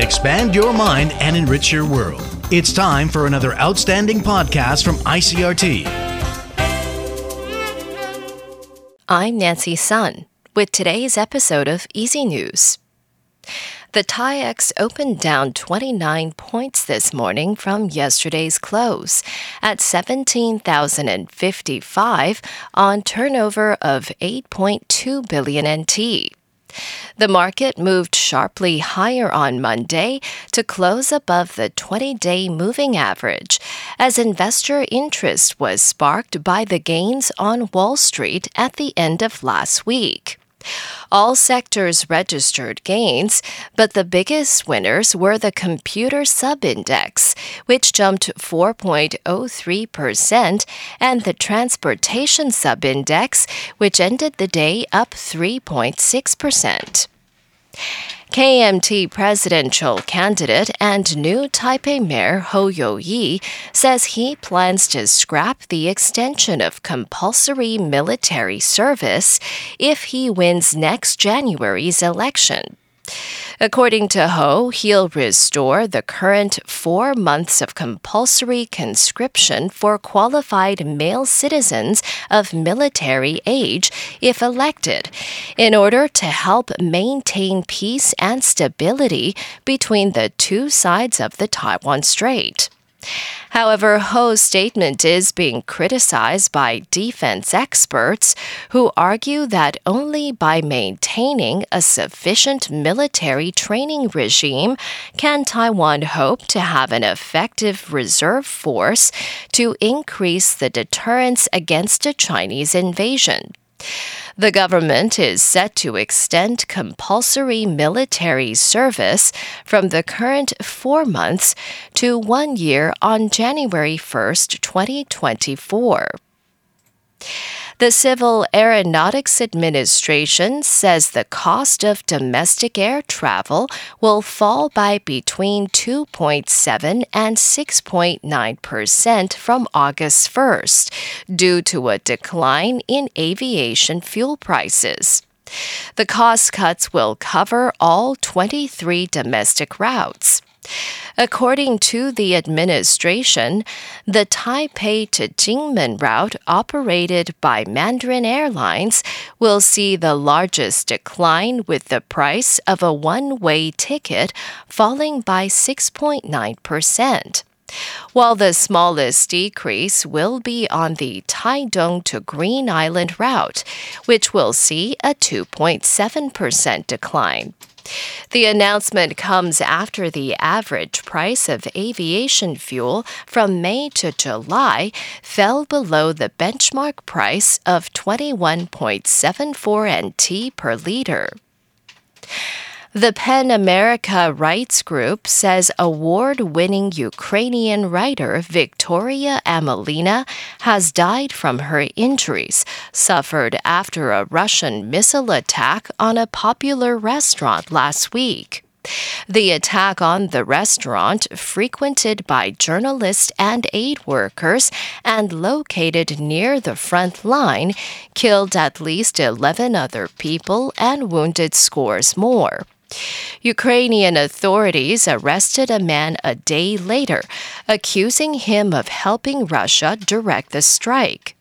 expand your mind, and enrich your world. It's time for another outstanding podcast from ICRT. I'm Nancy Sun with today's episode of EZ News. The TAIEX opened down 29 points this morning from yesterday's close at 17,055 on turnover of 8.2 billion NT. The market moved sharply higher on Monday to close above the 20 day moving average as investor interest was sparked by the gains on Wall Street at the end of last week. All sectors registered gains, but the biggest winners were the computer subindex, which jumped 4.03%, and the transportation subindex, which ended the day up 3.6%. KMT presidential candidate and new Taipei Mayor Hou Yu-ih says he plans to scrap the extension of compulsory military service if he wins next January's election. According to Hou, he'll restore the current four months of compulsory conscription for qualified male citizens of military age if elected, in order to help maintain peace and stability between the two sides of the Taiwan Strait. However, Hou's statement is being criticized by defense experts who argue that only by maintaining a sufficient military training regime can Taiwan hope to have an effective reserve force to increase the deterrence against a Chinese invasion. The government is set to extend compulsory military service from the current four months to one year on January 1st, 2024. The Civil Aeronautics Administration says the cost of domestic air travel will fall by between 2.7 and 6.9 percent from August 1st due to a decline in aviation fuel prices. The cost cuts will cover all 23 domestic routes. According to the administration, the Taipei to Kinmen route operated by Mandarin Airlines will see the largest decline with the price of a one way ticket falling by 6.9%. While the smallest decrease will be on the Taidong to Green Island route, which will see a 2.7% decline. The announcement comes after the average price of aviation fuel from May to July fell below the benchmark price of 21.74 NT per liter. The PEN America Rights Group says award winning Ukrainian writer Victoria Amelina has died from her injuries suffered after a Russian missile attack on a popular restaurant last week. The attack on the restaurant, frequented by journalists and aid workers and located near the front line, killed at least 11 other people and wounded scores more. Ukrainian authorities arrested a man a day later, accusing him of helping Russia direct the strike.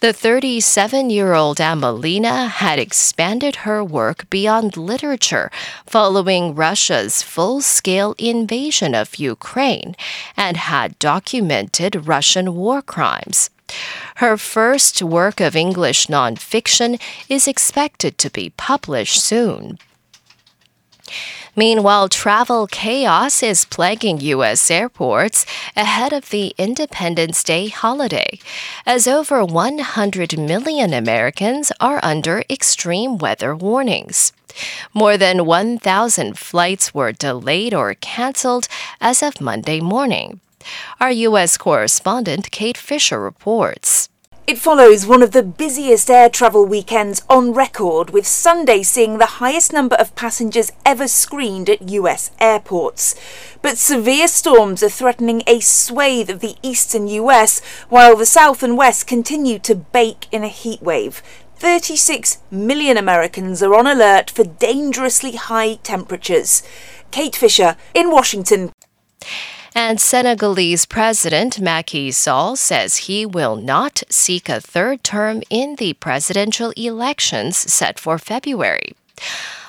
The 37 year old Amelina had expanded her work beyond literature following Russia's full scale invasion of Ukraine and had documented Russian war crimes. Her first work of English nonfiction is expected to be published soon. Meanwhile, travel chaos is plaguing U.S. airports ahead of the Independence Day holiday, as over 100 million Americans are under extreme weather warnings. More than 1,000 flights were delayed or canceled as of Monday morning. Our U.S. correspondent Kate Fisher reports. It follows one of the busiest air travel weekends on record, with Sunday seeing the highest number of passengers ever screened at US airports. But severe storms are threatening a swathe of the eastern US, while the south and west continue to bake in a heatwave. 36 million Americans are on alert for dangerously high temperatures. Kate Fisher in Washington. And Senegalese President Macky Sall says he will not seek a third term in the presidential elections set for February.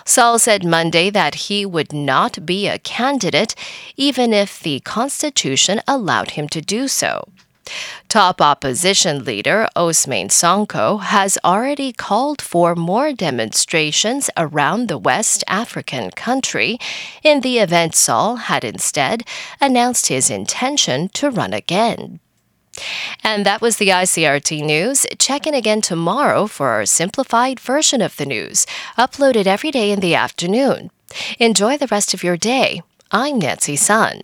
Sall said Monday that he would not be a candidate even if the Constitution allowed him to do so. Top opposition leader Ousmane Sonko has already called for more demonstrations around the West African country in the event Sall had instead announced his intention to run again. And that was the ICRT news. Check in again tomorrow for our simplified version of the news, uploaded every day in the afternoon. Enjoy the rest of your day. I'm Nancy Sun.